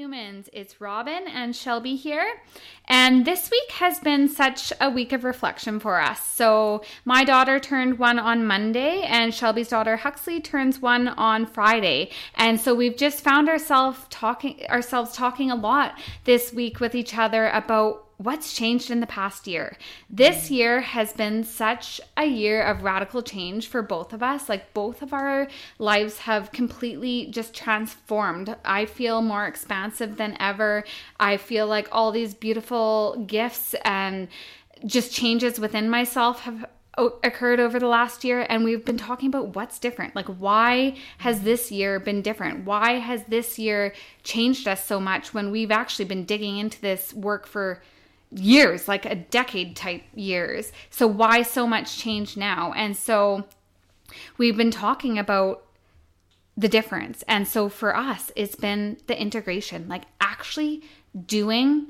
humans. It's Robin and Shelby here. And this week has been such a week of reflection for us. So, my daughter turned one on Monday, and Shelby's daughter Huxley turns one on Friday. And so, we've just found ourselves talking ourselves talking a lot this week with each other about what's changed in the past year. This year has been such a year of radical change for both of us. Like both of our lives have completely just transformed. I feel more expansive than ever. I feel like all these beautiful gifts and just changes within myself have occurred over the last year and we've been talking about what's different like why has this year been different why has this year changed us so much when we've actually been digging into this work for years, like a decade type years. So why so much change now? And so we've been talking about the difference. And so for us, it's been the integration, like actually doing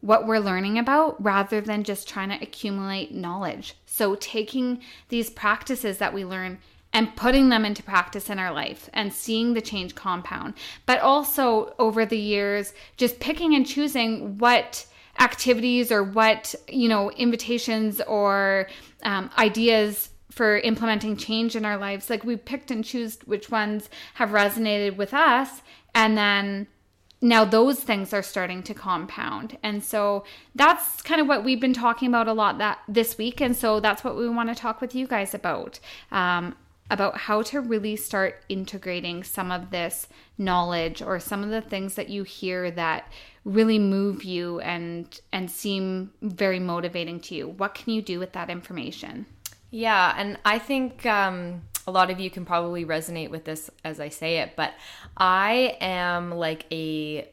what we're learning about rather than just trying to accumulate knowledge. So taking these practices that we learn and putting them into practice in our life and seeing the change compound. But also over the years, just picking and choosing what activities or what you know invitations or um, ideas for implementing change in our lives. Like we picked and choose which ones have resonated with us and then now those things are starting to compound. And so that's kind of what we've been talking about a lot that this week and so that's what we want to talk with you guys about. Um, about how to really start integrating some of this knowledge or some of the things that you hear that really move you and and seem very motivating to you. What can you do with that information? Yeah and i think um a lot of you can probably resonate with this as i say it but i am like a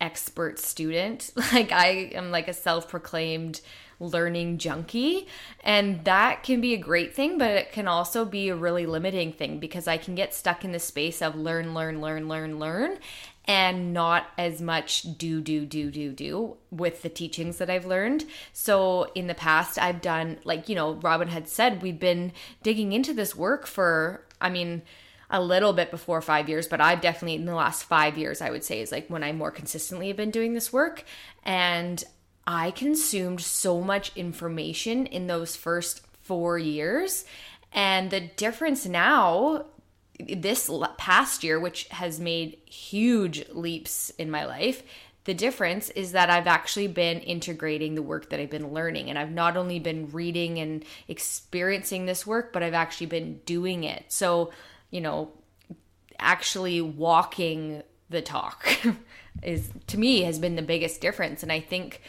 expert student. Like i am like a self-proclaimed learning junkie. And that can be a great thing, but it can also be a really limiting thing because I can get stuck in the space of learn, learn, learn, learn, learn and not as much do do do do do with the teachings that I've learned. So in the past I've done like you know Robin had said we've been digging into this work for I mean a little bit before 5 years but I've definitely in the last 5 years I would say is like when I more consistently have been doing this work and I consumed so much information in those first four years. And the difference now, this past year, which has made huge leaps in my life, the difference is that I've actually been integrating the work that I've been learning. And I've not only been reading and experiencing this work, but I've actually been doing it. So, you know, actually walking the talk is to me has been the biggest difference. And I think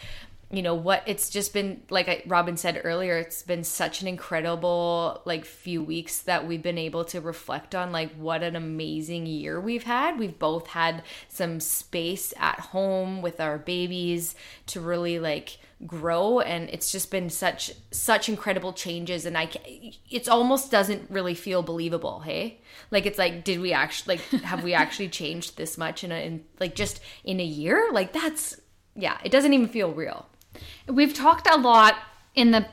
you know what it's just been like robin said earlier it's been such an incredible like few weeks that we've been able to reflect on like what an amazing year we've had. We've both had some space at home with our babies to really like grow and it's just been such such incredible changes and i it's almost doesn't really feel believable hey? Like it's like did we actually like have we actually changed this much in a in like just in a year? Like that's yeah it doesn't even feel real We've talked a lot in the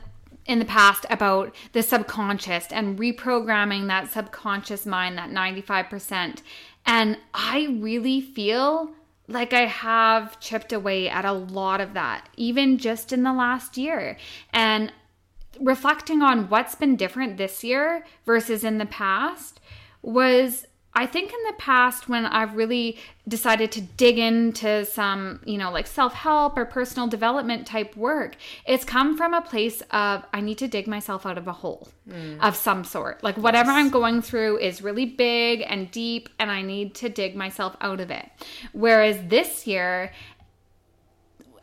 in the past about the subconscious and reprogramming that subconscious mind, that 95%. And I really feel like I have chipped away at a lot of that, even just in the last year. And reflecting on what's been different this year versus in the past was I think in the past, when I've really decided to dig into some, you know, like self help or personal development type work, it's come from a place of I need to dig myself out of a hole mm. of some sort. Like whatever yes. I'm going through is really big and deep, and I need to dig myself out of it. Whereas this year,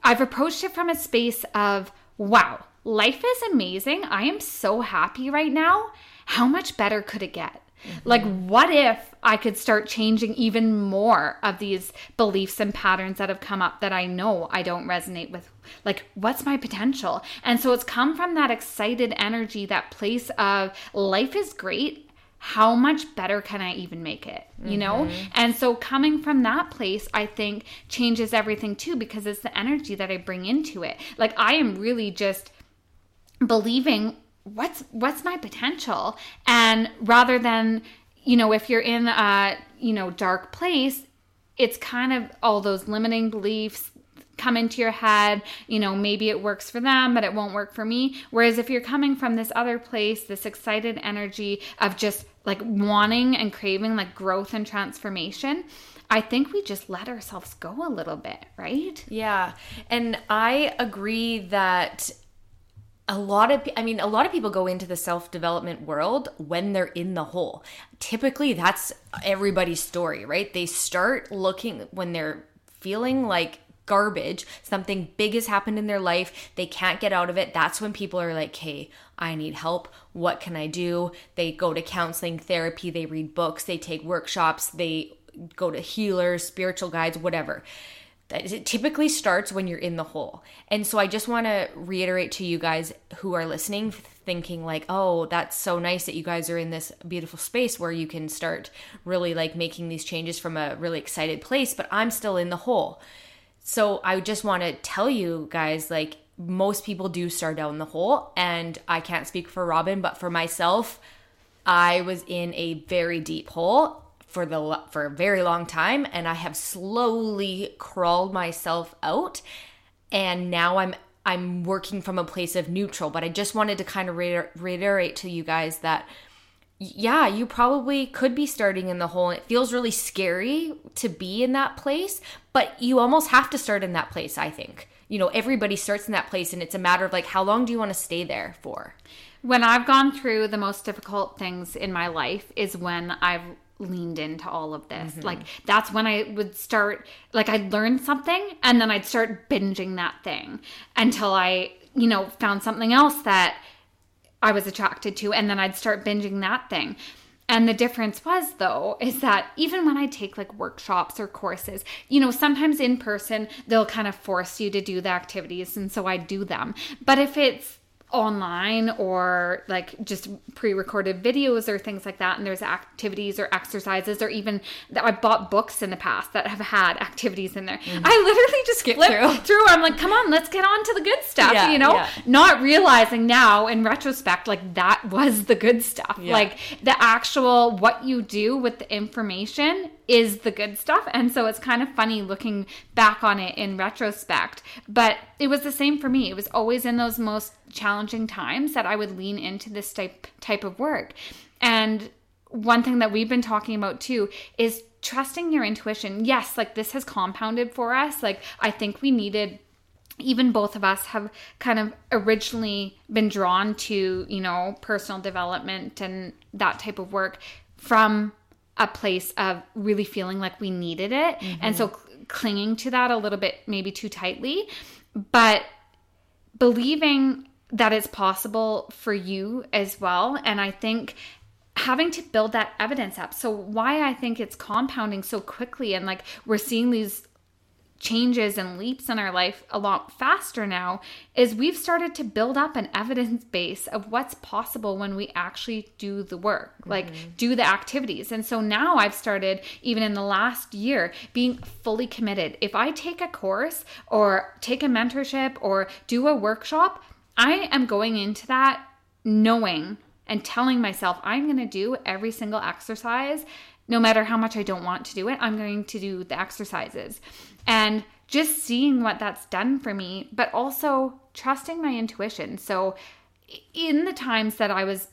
I've approached it from a space of wow, life is amazing. I am so happy right now. How much better could it get? Mm-hmm. Like, what if I could start changing even more of these beliefs and patterns that have come up that I know I don't resonate with? Like, what's my potential? And so it's come from that excited energy, that place of life is great. How much better can I even make it? You know? Mm-hmm. And so coming from that place, I think changes everything too, because it's the energy that I bring into it. Like, I am really just believing what's what's my potential and rather than you know if you're in a you know dark place it's kind of all those limiting beliefs come into your head. You know, maybe it works for them, but it won't work for me. Whereas if you're coming from this other place, this excited energy of just like wanting and craving like growth and transformation, I think we just let ourselves go a little bit, right? Yeah. And I agree that a lot of i mean a lot of people go into the self-development world when they're in the hole. Typically that's everybody's story right? They start looking when they're feeling like garbage something big has happened in their life they can't get out of it that's when people are like hey i need help. What can i do? They go to counseling therapy they read books they take workshops they go to healers spiritual guides whatever it typically starts when you're in the hole. And so I just want to reiterate to you guys who are listening, thinking like, oh, that's so nice that you guys are in this beautiful space where you can start really like making these changes from a really excited place, but I'm still in the hole. So I just want to tell you guys like, most people do start down the hole. And I can't speak for Robin, but for myself, I was in a very deep hole for the for a very long time and I have slowly crawled myself out and now I'm I'm working from a place of neutral but I just wanted to kind of reiterate to you guys that yeah, you probably could be starting in the hole. It feels really scary to be in that place, but you almost have to start in that place, I think. You know, everybody starts in that place and it's a matter of like how long do you want to stay there for? When I've gone through the most difficult things in my life is when I've leaned into all of this. Mm-hmm. Like that's when I would start like I'd learn something and then I'd start binging that thing until I, you know, found something else that I was attracted to and then I'd start binging that thing. And the difference was, though, is that even when I take like workshops or courses, you know, sometimes in person, they'll kind of force you to do the activities. And so I do them. But if it's online or like just pre-recorded videos or things like that and there's activities or exercises or even that I bought books in the past that have had activities in there. Mm-hmm. I literally just skip through. through. I'm like, come on, let's get on to the good stuff, yeah, you know? Yeah. Not realizing now in retrospect like that was the good stuff. Yeah. Like the actual what you do with the information is the good stuff. And so it's kind of funny looking back on it in retrospect. But it was the same for me. It was always in those most challenging times that I would lean into this type type of work. And one thing that we've been talking about too is trusting your intuition. Yes, like this has compounded for us. Like I think we needed even both of us have kind of originally been drawn to, you know, personal development and that type of work from a place of really feeling like we needed it. Mm-hmm. And so cl- clinging to that a little bit, maybe too tightly, but believing that it's possible for you as well. And I think having to build that evidence up. So, why I think it's compounding so quickly and like we're seeing these changes and leaps in our life a lot faster now is we've started to build up an evidence base of what's possible when we actually do the work, mm-hmm. like do the activities. And so now I've started, even in the last year, being fully committed. If I take a course or take a mentorship or do a workshop, I am going into that knowing and telling myself I'm going to do every single exercise no matter how much I don't want to do it, I'm going to do the exercises and just seeing what that's done for me, but also trusting my intuition. So, in the times that I was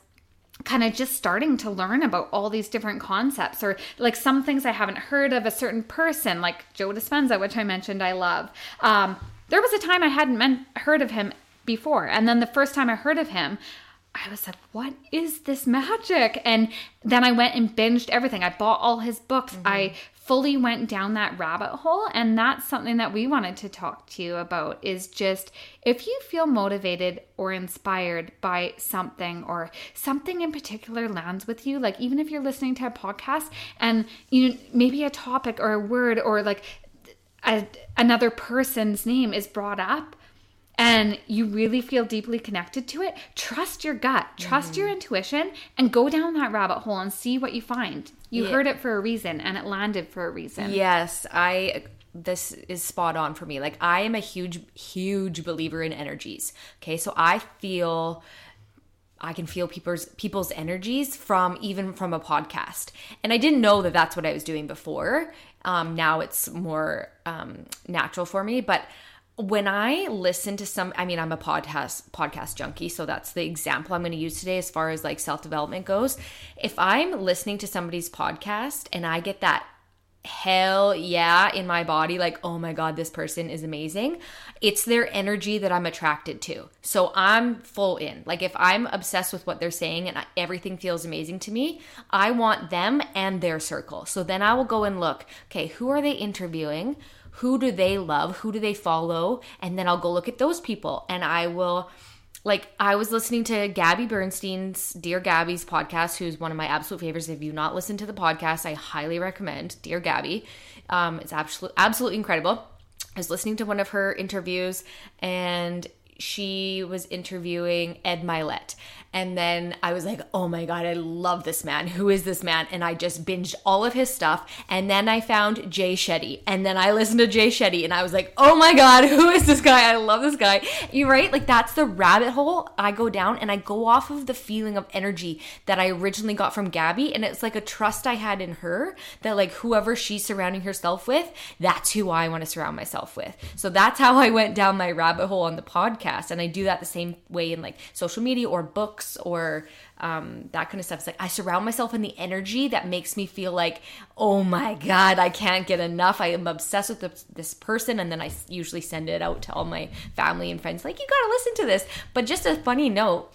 kind of just starting to learn about all these different concepts or like some things I haven't heard of a certain person, like Joe Dispenza, which I mentioned I love. Um, there was a time I hadn't men- heard of him before. And then the first time I heard of him, I was like, what is this magic? And then I went and binged everything. I bought all his books. Mm-hmm. I fully went down that rabbit hole. And that's something that we wanted to talk to you about is just if you feel motivated or inspired by something or something in particular lands with you, like even if you're listening to a podcast and you know, maybe a topic or a word or like a, another person's name is brought up and you really feel deeply connected to it, trust your gut, trust mm. your intuition, and go down that rabbit hole and see what you find. You yeah. heard it for a reason and it landed for a reason. Yes, I this is spot on for me. Like I am a huge huge believer in energies. Okay? So I feel I can feel people's people's energies from even from a podcast. And I didn't know that that's what I was doing before Um, now it's more um, natural for me, but when I listen to some, I mean, I'm a podcast podcast junkie, so that's the example I'm going to use today as far as like self development goes. If I'm listening to somebody's podcast and I get that hell yeah in my body like oh my god this person is amazing it's their energy that i'm attracted to. So i'm full in. Like if i'm obsessed with what they're saying and everything feels amazing to me i want them and their circle. So then i will go and look okay who are they interviewing who do they love who do they follow and then i'll go look at those people and i will like I was listening to Gabby Bernstein's Dear Gabby's podcast, who's one of my absolute favorites. If you've not listened to the podcast, I highly recommend Dear Gabby. Um, it's absolutely absolutely incredible. I was listening to one of her interviews, and she was interviewing Ed Mylett. And then I was like, oh my God, I love this man. Who is this man? And I just binged all of his stuff. And then I found Jay Shetty. And then I listened to Jay Shetty and I was like, oh my God, who is this guy? I love this guy. You right? Like that's the rabbit hole I go down and I go off of the feeling of energy that I originally got from Gabby. And it's like a trust I had in her that like whoever she's surrounding herself with, that's who I want to surround myself with. So that's how I went down my rabbit hole on the podcast. And I do that the same way in like social media or books books or um, that kind of stuff. It's like I surround myself in the energy that makes me feel like, oh my God, I can't get enough. I am obsessed with this, this person. And then I usually send it out to all my family and friends, like, you got to listen to this. But just a funny note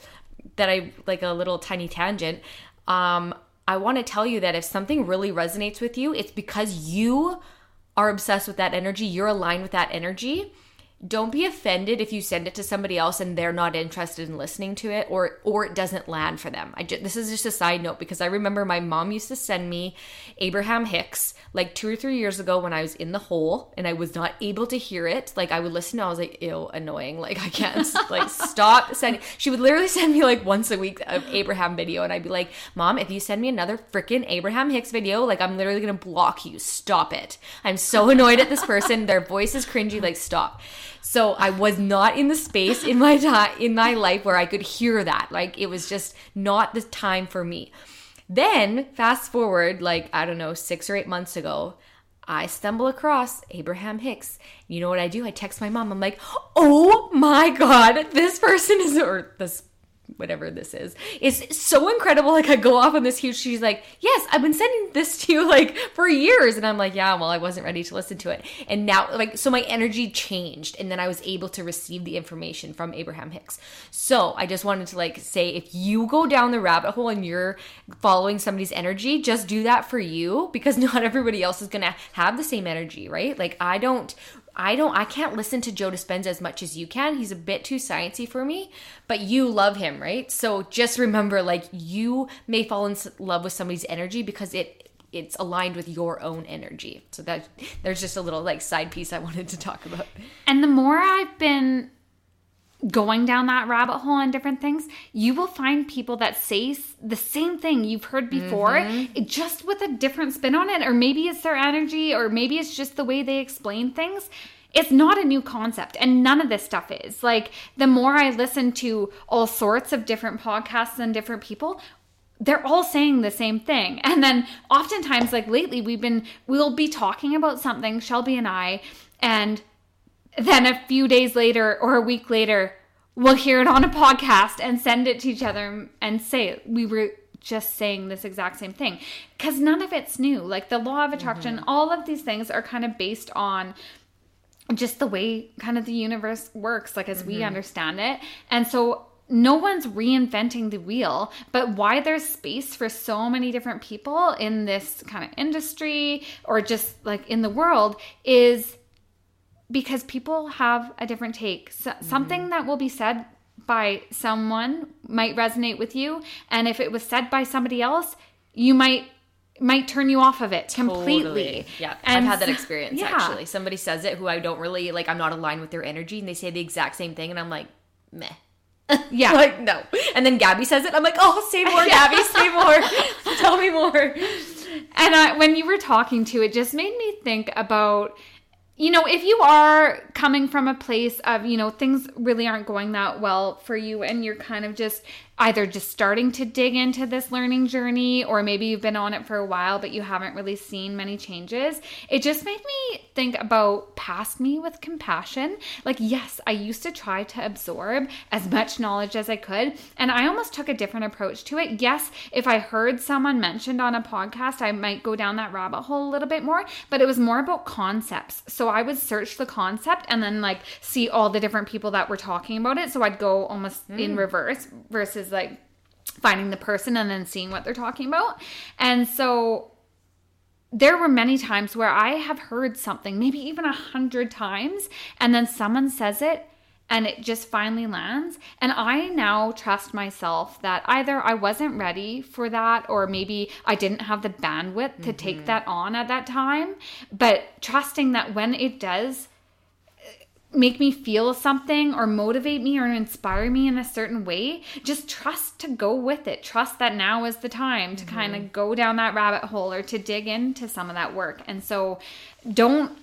that I like a little tiny tangent. Um, I want to tell you that if something really resonates with you, it's because you are obsessed with that energy, you're aligned with that energy don't be offended if you send it to somebody else and they're not interested in listening to it or or it doesn't land for them. I this is just a side note because I remember my mom used to send me Abraham Hicks like 2 or 3 years ago when I was in the hole and I was not able to hear it. Like I would listen and I was like ew annoying. Like I can't like stop sending She would literally send me like once a week of Abraham video and I'd be like, "Mom, if you send me another freaking Abraham Hicks video, like I'm literally going to block you. Stop it. I'm so annoyed at this person. Their voice is cringy. Like stop." So I was not in the space in my time in my life where I could hear that. Like it was just not the time for me. Then fast forward like I don't know 6 or 8 months ago, I stumble across Abraham Hicks. You know what I do? I text my mom. I'm like, "Oh my god, this person is or this whatever this is is so incredible. Like i go off on this huge she's like yes i've been sending this to you like for years. And i'm like yeah well i wasn't ready to listen to it. And now like so my energy changed and then i was able to receive the information from abraham hicks. So i just wanted to like say if you go down the rabbit hole and you're following somebody's energy just do that for you because not everybody else is gonna have the same energy right? Like i don't I don't I can't listen to Joe Dispenza as much as you can. He's a bit too sciencey for me, but you love him, right? So just remember like you may fall in love with somebody's energy because it it's aligned with your own energy. So that there's just a little like side piece I wanted to talk about. And the more I've been going down that rabbit hole on different things, you will find people that say the same thing you've heard before, mm-hmm. just with a different spin on it. Or maybe it's their energy, or maybe it's just the way they explain things. It's not a new concept, and none of this stuff is. Like, the more I listen to all sorts of different podcasts and different people, they're all saying the same thing. And then oftentimes, like lately, we've been, we'll be talking about something, Shelby and I, and then a few days later or a week later, we'll hear it on a podcast and send it to each other and say we were just saying this exact same thing because none of it's new. Like the law of attraction, mm-hmm. all of these things are kind of based on just the way kind of the universe works, like as mm-hmm. we understand it. And so no one's reinventing the wheel, but why there's space for so many different people in this kind of industry or just like in the world is because people have a different take. So, mm-hmm. Something that will be said by someone might resonate with you, and if it was said by somebody else, you might might turn you off of it completely. Totally. Yeah, and I've had that experience yeah. actually. Somebody says it who I don't really like. I'm not aligned with their energy, and they say the exact same thing, and I'm like, meh. Yeah, like no. And then Gabby says it. I'm like, oh, say more, Gabby, say more. Tell me more. And I, when you were talking to it, just made me think about you know, if you are coming from a place of, you know, things really aren't going that well for you and you're kind of just either just starting to dig into this learning journey or maybe you've been on it for a while but you haven't really seen many changes, it just made me think about past me with compassion. Like, yes, I used to try to absorb as much knowledge as I could, and I almost took a different approach to it. Yes, if I heard someone mentioned on a podcast, I might go down that rabbit hole a little bit more, but it was more about concepts. So I would search the concept and then like see all the different people that were talking about it. So I'd go almost mm. in reverse versus is like finding the person and then seeing what they're talking about. And so there were many times where I have heard something, maybe even a hundred times, and then someone says it and it just finally lands. And I now trust myself that either I wasn't ready for that or maybe I didn't have the bandwidth to mm-hmm. take that on at that time. But trusting that when it does, make me feel something or motivate me or inspire me in a certain way, just trust to go with it. Trust that now is the time to mm-hmm. kind of go down that rabbit hole or to dig into some of that work. And so don't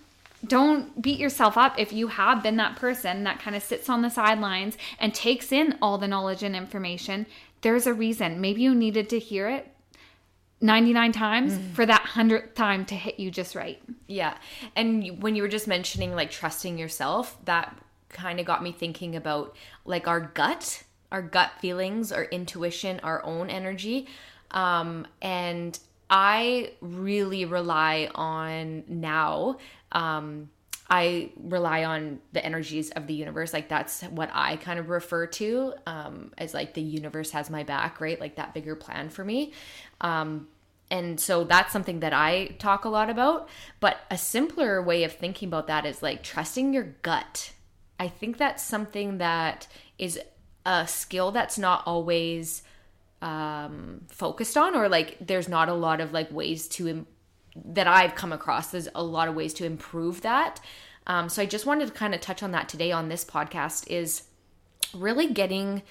don't beat yourself up if you have been that person that kind of sits on the sidelines and takes in all the knowledge and information. There's a reason. Maybe you needed to hear it 99 times mm. for that 100th time to hit you just right. Yeah. And when you were just mentioning like trusting yourself, that kind of got me thinking about like our gut, our gut feelings, our intuition, our own energy. Um, and I really rely on now. Um, I rely on the energies of the universe. Like that's what I kind of refer to um, as like the universe has my back, right? Like that bigger plan for me. Um, and so that's something that I talk a lot about. But a simpler way of thinking about that is like trusting your gut. I think that's something that is a skill that's not always um, focused on, or like there's not a lot of like ways to Im- that I've come across. There's a lot of ways to improve that. Um, so I just wanted to kind of touch on that today on this podcast is really getting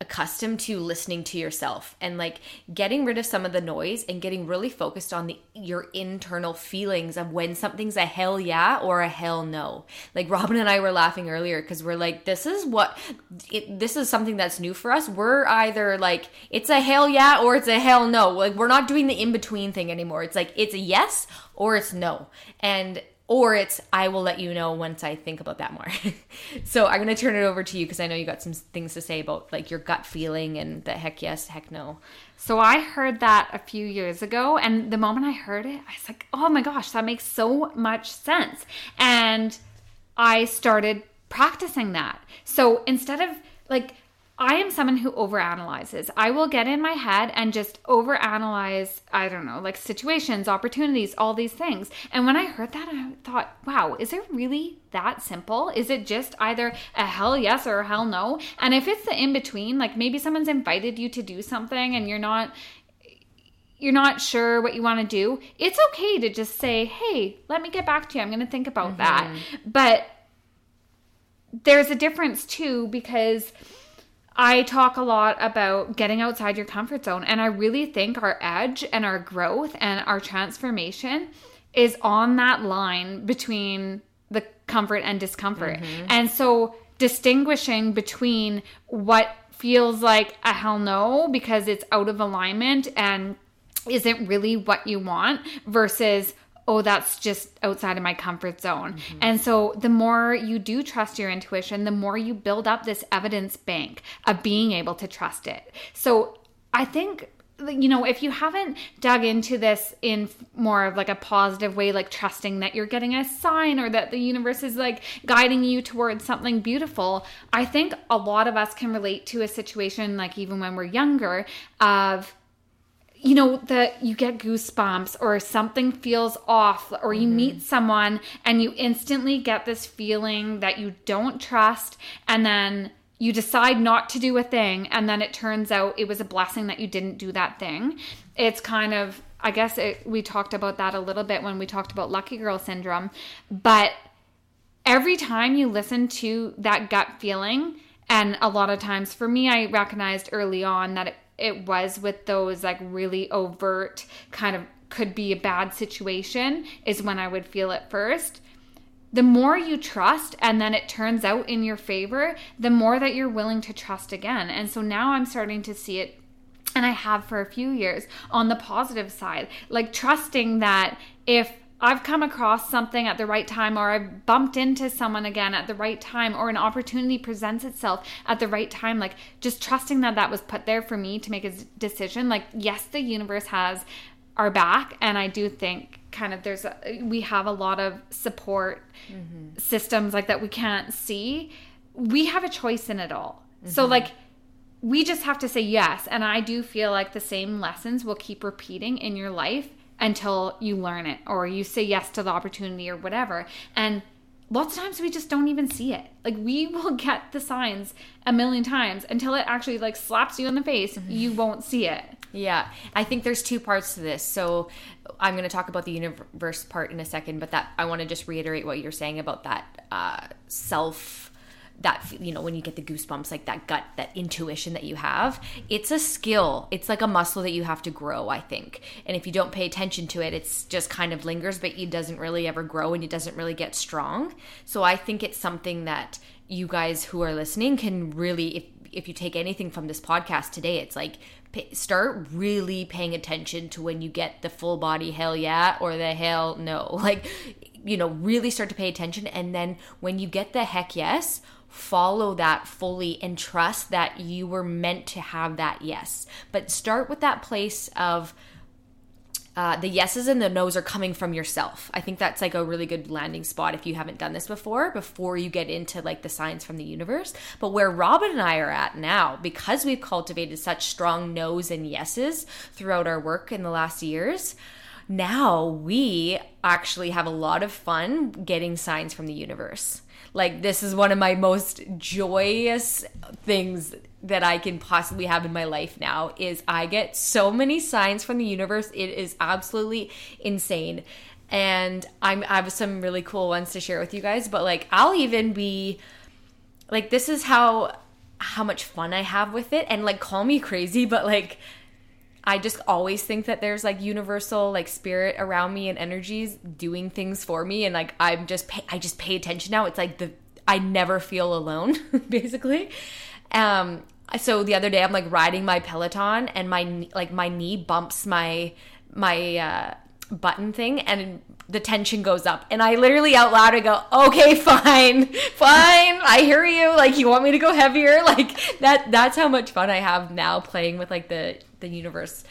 accustomed to listening to yourself and like getting rid of some of the noise and getting really focused on the your internal feelings of when something's a hell yeah or a hell no. Like Robin and I were laughing earlier cuz we're like this is what it, this is something that's new for us. We're either like it's a hell yeah or it's a hell no. Like we're not doing the in between thing anymore. It's like it's a yes or it's no. And or it's I will let you know once I think about that more. so I'm gonna turn it over to you because I know you got some things to say about like your gut feeling and the heck yes, heck no. So I heard that a few years ago, and the moment I heard it, I was like, oh my gosh, that makes so much sense. And I started practicing that. So instead of like I am someone who overanalyzes. I will get in my head and just overanalyze, I don't know, like situations, opportunities, all these things. And when I heard that, I thought, wow, is it really that simple? Is it just either a hell yes or a hell no? And if it's the in between, like maybe someone's invited you to do something and you're not you're not sure what you want to do, it's okay to just say, "Hey, let me get back to you. I'm going to think about mm-hmm. that." But there's a difference too because I talk a lot about getting outside your comfort zone. And I really think our edge and our growth and our transformation is on that line between the comfort and discomfort. Mm-hmm. And so distinguishing between what feels like a hell no because it's out of alignment and isn't really what you want versus oh, that's just outside of my comfort zone. Mm-hmm. And so the more you do trust your intuition, the more you build up this evidence bank of being able to trust it. So I think you know, if you haven't dug into this in more of like a positive way, like trusting that you're getting a sign or that the universe is like guiding you towards something beautiful, I think a lot of us can relate to a situation like even when we're younger of you know that you get goosebumps or something feels off or you mm-hmm. meet someone and you instantly get this feeling that you don't trust and then you decide not to do a thing and then it turns out it was a blessing that you didn't do that thing it's kind of i guess it, we talked about that a little bit when we talked about lucky girl syndrome but every time you listen to that gut feeling and a lot of times for me i recognized early on that it it was with those like really overt kind of could be a bad situation is when I would feel it first. the more you trust and then it turns out in your favor, the more that you're willing to trust again. And so now I'm starting to see it and I have for a few years on the positive side, like trusting that if I've come across something at the right time, or I've bumped into someone again at the right time, or an opportunity presents itself at the right time. Like, just trusting that that was put there for me to make a decision. Like, yes, the universe has our back, and I do think kind of there's a, we have a lot of support mm-hmm. systems like that we can't see. We have a choice in it all. Mm-hmm. So, like, we just have to say yes. And I do feel like the same lessons will keep repeating in your life until you learn it or you say yes to the opportunity or whatever. And lots of times we just don't even see it. Like we will get the signs a million times until it actually like slaps you in the face, mm-hmm. you won't see it. Yeah. I think there's two parts to this. So I'm going to talk about the universe part in a second, but that I want to just reiterate what you're saying about that uh, self that you know when you get the goosebumps like that gut that intuition that you have it's a skill. It's like a muscle that you have to grow i think. And if you don't pay attention to it it's just kind of lingers but it doesn't really ever grow and it doesn't really get strong. So i think it's something that you guys who are listening can really if if you take anything from this podcast today it's like start really paying attention to when you get the full body hell yeah or the hell no. Like you know really start to pay attention. And then when you get the heck yes follow that fully and trust that you were meant to have that yes. But start with that place of uh, the yeses and the nos are coming from yourself. I think that's like a really good landing spot if you haven't done this before, before you get into like the signs from the universe. But where Robin and I are at now, because we've cultivated such strong nos and yeses throughout our work in the last years, now we actually have a lot of fun getting signs from the universe. Like this is one of my most joyous things that I can possibly have in my life now is I get so many signs from the universe. It is absolutely insane. And I'm I have some really cool ones to share with you guys, but like I'll even be like this is how how much fun I have with it and like call me crazy, but like I just always think that there's like universal like spirit around me and energies doing things for me and like I'm just pay, I just pay attention now. It's like the I never feel alone basically. Um so the other day I'm like riding my Peloton and my like my knee bumps my my uh button thing and the tension goes up and i literally out loud i go okay fine fine i hear you like you want me to go heavier like that that's how much fun i have now playing with like the the universe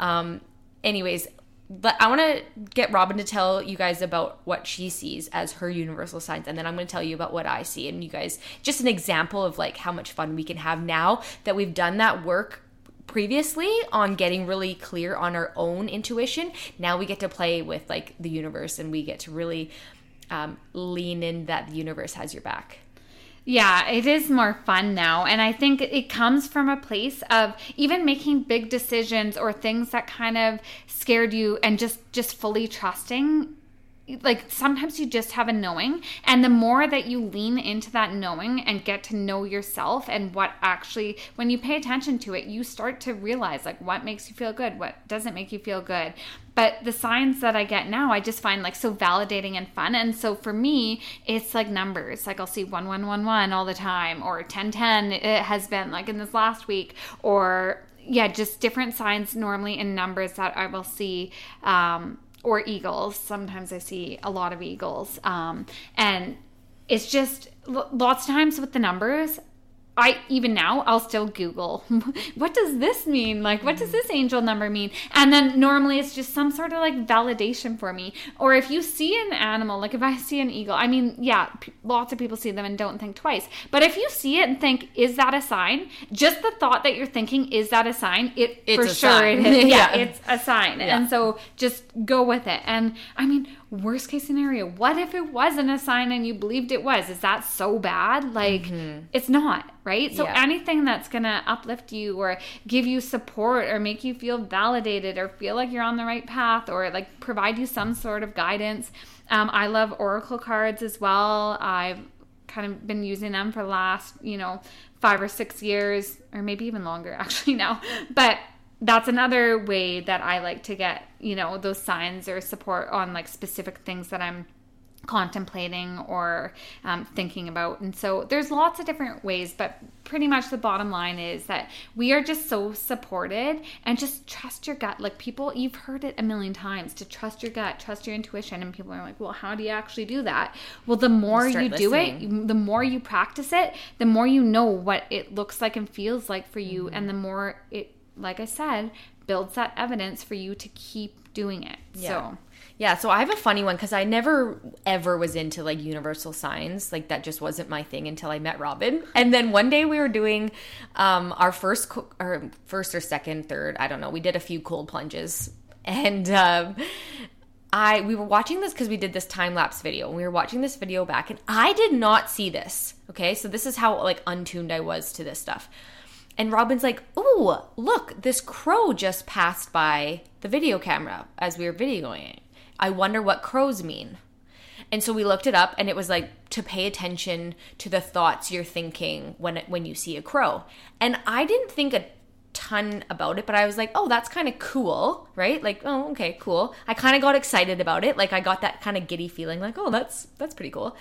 um anyways but I want to get Robin to tell you guys about what she sees as her universal signs, and then I'm going to tell you about what I see, and you guys just an example of like how much fun we can have now that we've done that work previously on getting really clear on our own intuition. Now we get to play with like the universe and we get to really um, lean in that the universe has your back. Yeah, it is more fun now. And I think it comes from a place of even making big decisions or things that kind of scared you and just just fully trusting like sometimes you just have a knowing and the more that you lean into that knowing and get to know yourself and what actually when you pay attention to it you start to realize like what makes you feel good what doesn't make you feel good. But the signs that i get now i just find like so validating and fun. And so for me it's like numbers. Like i'll see 1111 all the time or 1010 it has been like in this last week or yeah just different signs normally in numbers that i will see um or eagles. Sometimes I see a lot of eagles. Um, and it's just lots of times with the numbers, I even now I'll still Google what does this mean? Like what does this angel number mean? And then normally it's just some sort of like validation for me. Or if you see an animal, like if I see an eagle, I mean, yeah, p- lots of people see them and don't think twice. But if you see it and think, is that a sign? Just the thought that you're thinking, is that a sign? It it's for sure sign. it is. yeah, yeah, it's a sign. Yeah. And so just go with it. And I mean, worst case scenario, what if it wasn't a sign and you believed it was? Is that so bad? Like, mm-hmm. it's not, right? So, yeah. anything that's gonna uplift you or give you support or make you feel validated or feel like you're on the right path or like provide you some sort of guidance. Um, I love Oracle cards as well. I've kind of been using them for the last, you know, five or six years, or maybe even longer actually now. But that's another way that I like to get, you know, those signs or support on like specific things that I'm contemplating or um, thinking about. And so there's lots of different ways, but pretty much the bottom line is that we are just so supported and just trust your gut. Like people, you've heard it a million times to trust your gut, trust your intuition. And people are like, well, how do you actually do that? Well, the more you, you do it, the more you practice it, the more you know what it looks like and feels like for you. Mm-hmm. And the more it, like I said, builds that evidence for you to keep doing it. Yeah. So yeah, so I have a funny one because I never ever was into like universal signs. Like that just wasn't my thing until I met Robin. And then one day we were doing um, our first, co- or first or second, third, I don't know. We did a few cold plunges, and um, I we were watching this because we did this time lapse video, and we were watching this video back, and I did not see this. Okay, so this is how like untuned I was to this stuff. And Robin's like, "Ooh, look, this crow just passed by the video camera as we were videoing it." I wonder what crows mean. And so we looked it up and it was like to pay attention to the thoughts you're thinking when when you see a crow. And I didn't think a ton about it, but I was like, "Oh, that's kind of cool." Right? Like, "Oh, okay, cool." I kind of got excited about it. Like I got that kind of giddy feeling like, "Oh, that's that's pretty cool."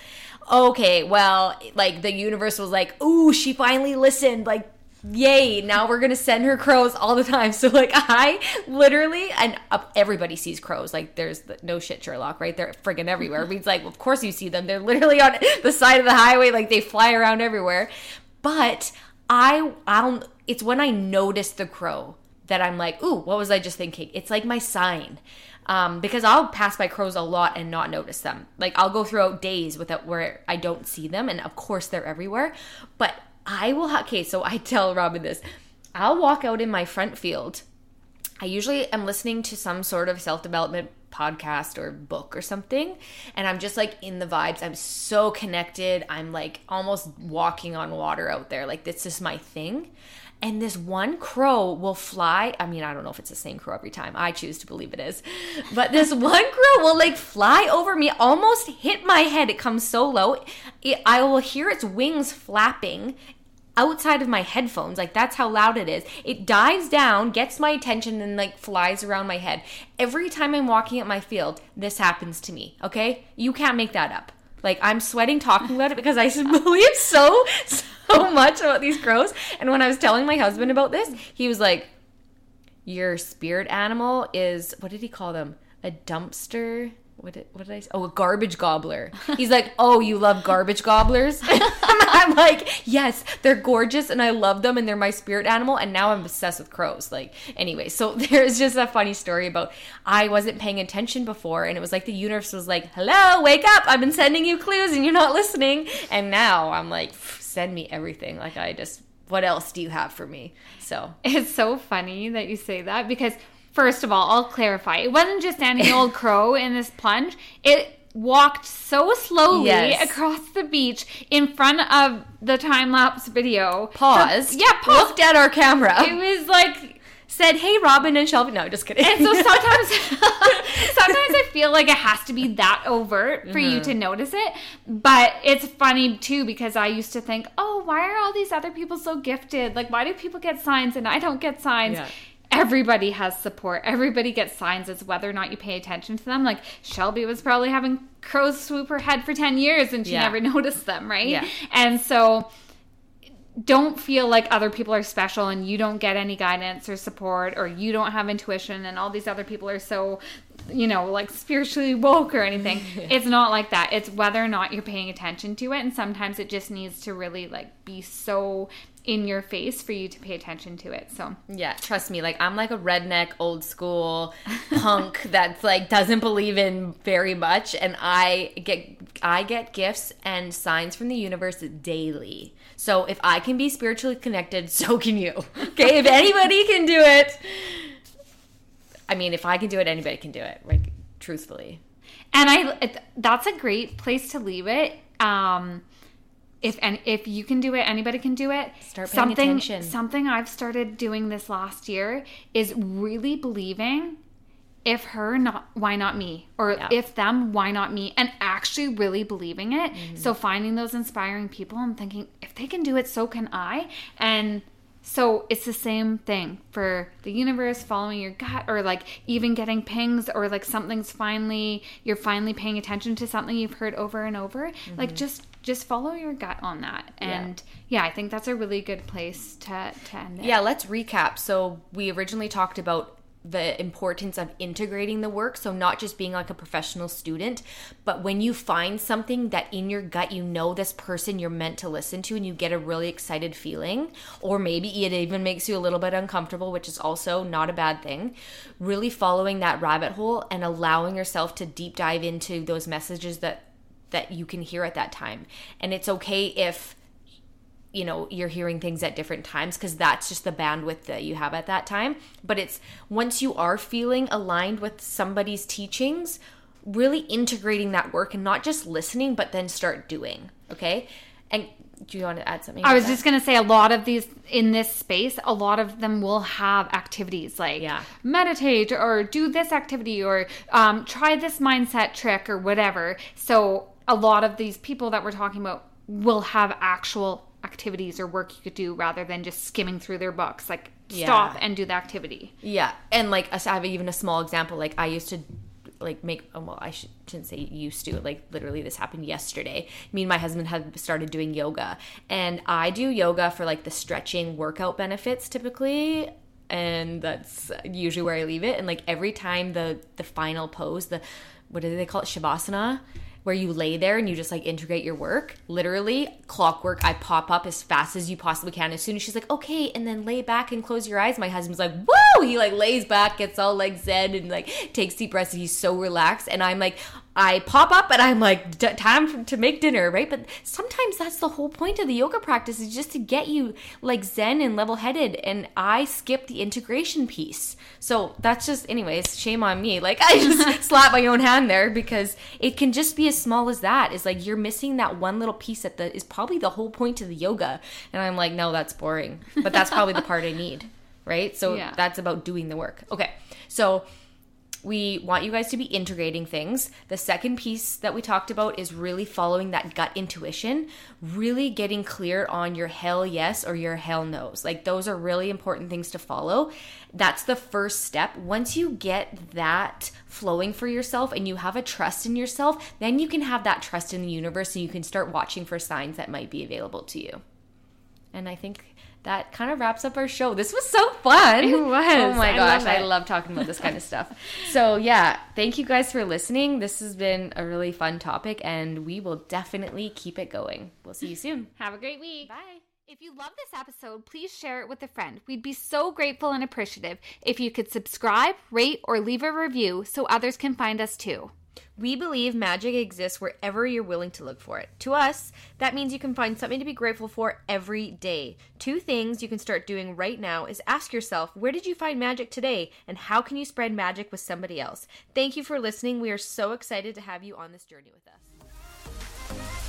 Okay, well, like the universe was like, "Ooh, she finally listened." Like yay now we're gonna send her crows all the time. So like i literally and uh, everybody sees crows. Like there's no shit sherlock right? They're friggin everywhere. Means like well, of course you see them. They're literally on the side of the highway. Like they fly around everywhere. But i i don't it's when i notice the crow that i'm like ooh what was i just thinking? It's like my sign. Um, because I'll pass by crows a lot and not notice them. Like I'll go throughout days without where I don't see them, and of course they're everywhere. But I will, ha- okay, so I tell Robin this. I'll walk out in my front field. I usually am listening to some sort of self development podcast or book or something and i'm just like in the vibes i'm so connected i'm like almost walking on water out there like this is my thing and this one crow will fly. I mean, I don't know if it's the same crow every time. I choose to believe it is. But this one crow will like fly over me, almost hit my head. It comes so low. It, I will hear its wings flapping outside of my headphones. Like that's how loud it is. It dives down, gets my attention, and like flies around my head. Every time I'm walking at my field, this happens to me. Okay? You can't make that up. Like I'm sweating talking about it because I believe so so much about these crows. And when I was telling my husband about this, he was like, "Your spirit animal is what did he call them? A dumpster." What did, what did I say? Oh, a garbage gobbler. He's like, oh, you love garbage gobblers? I'm like, yes, they're gorgeous and I love them and they're my spirit animal. And now I'm obsessed with crows. Like, anyway, so there's just a funny story about I wasn't paying attention before and it was like the universe was like, hello, wake up. I've been sending you clues and you're not listening. And now I'm like, send me everything. Like, I just, what else do you have for me? So it's so funny that you say that because First of all, I'll clarify. It wasn't just any old crow in this plunge. It walked so slowly yes. across the beach in front of the time lapse video. Paused. So, yeah, paused. Looked at our camera. It was like said, "Hey, Robin and Shelby." No, just kidding. And so sometimes, sometimes I feel like it has to be that overt for mm-hmm. you to notice it. But it's funny too because I used to think, "Oh, why are all these other people so gifted? Like, why do people get signs and I don't get signs?" Yeah everybody has support. Everybody gets signs. It's whether or not you pay attention to them. Like Shelby was probably having crows swoop her head for 10 years and she yeah. never noticed them, right? Yeah. And so don't feel like other people are special and you don't get any guidance or support or you don't have intuition and all these other people are so you know like spiritually woke or anything it's not like that it's whether or not you're paying attention to it and sometimes it just needs to really like be so in your face for you to pay attention to it. So yeah, trust me. Like I'm like a redneck, old school punk that's like doesn't believe in very much, and I get I get gifts and signs from the universe daily. So if I can be spiritually connected, so can you. Okay, if anybody can do it, I mean, if I can do it, anybody can do it. Like truthfully. And I that's a great place to leave it. Um if and if you can do it, anybody can do it. Start paying something, attention. Something I've started doing this last year is really believing if her not why not me or yeah. if them why not me and actually really believing it mm-hmm. so finding those inspiring people and thinking if they can do it so can i and So it's the same thing for the universe following your gut or like even getting pings or like something's finally you're finally paying attention to something you've heard over and over. Mm-hmm. Like just just follow your gut on that. And yeah. yeah. I think that's a really good place to, to end it. Yeah, let's recap. So we originally talked about the importance of integrating the work. So, not just being like a professional student, but when you find something that in your gut you know this person you're meant to listen to and you get a really excited feeling, or maybe it even makes you a little bit uncomfortable, which is also not a bad thing. Really following that rabbit hole and allowing yourself to deep dive into those messages that that you can hear at that time. And it's okay if you know you're hearing things at different times because that's just the bandwidth that you have at that time but it's once you are feeling aligned with somebody's teachings really integrating that work and not just listening but then start doing okay and do you want to add something i was that? just going to say a lot of these in this space a lot of them will have activities like yeah. meditate or do this activity or um, try this mindset trick or whatever so a lot of these people that we're talking about will have actual activities or work you could do rather than just skimming through their books. Like stop yeah. and do the activity. Yeah, and like I have even a small example. Like I used to like make oh, well I shouldn't say used to like literally this happened yesterday. Me and my husband have started doing yoga, and I do yoga for like the stretching workout benefits typically and that's usually where I leave it. And like every time the the final pose, the what do they call it, shavasana, where you lay there and you just like integrate your work. Literally, clockwork, I pop up as fast as you possibly can. As soon as she's like, okay, and then lay back and close your eyes, my husband's like, whoa! He like lays back, gets all like zen and like takes deep breaths. And He's so relaxed. And I'm like, I pop up and I'm like, time to make dinner, right? But sometimes that's the whole point of the yoga practice is just to get you like zen and level headed. And I skip the integration piece. So that's just, anyways, shame on me. Like I just slap my own hand there because it can just be as small as that. Is like you're missing that one little piece that the, is probably the whole point of the yoga. And I'm like, no, that's boring. But that's probably the part I need, right? So yeah. that's about doing the work. Okay. So, we want you guys to be integrating things. The second piece that we talked about is really following that gut intuition, really getting clear on your hell yes or your hell no's. Like those are really important things to follow. That's the first step. Once you get that flowing for yourself and you have a trust in yourself, then you can have that trust in the universe and you can start watching for signs that might be available to you. And I think that kind of wraps up our show. This was so fun. It was. Oh my I gosh, love I love talking about this kind of stuff. So, yeah, thank you guys for listening. This has been a really fun topic, and we will definitely keep it going. We'll see you soon. Have a great week. Bye. If you love this episode, please share it with a friend. We'd be so grateful and appreciative if you could subscribe, rate, or leave a review so others can find us too. We believe magic exists wherever you're willing to look for it. To us, that means you can find something to be grateful for every day. Two things you can start doing right now is ask yourself, where did you find magic today? And how can you spread magic with somebody else? Thank you for listening. We are so excited to have you on this journey with us.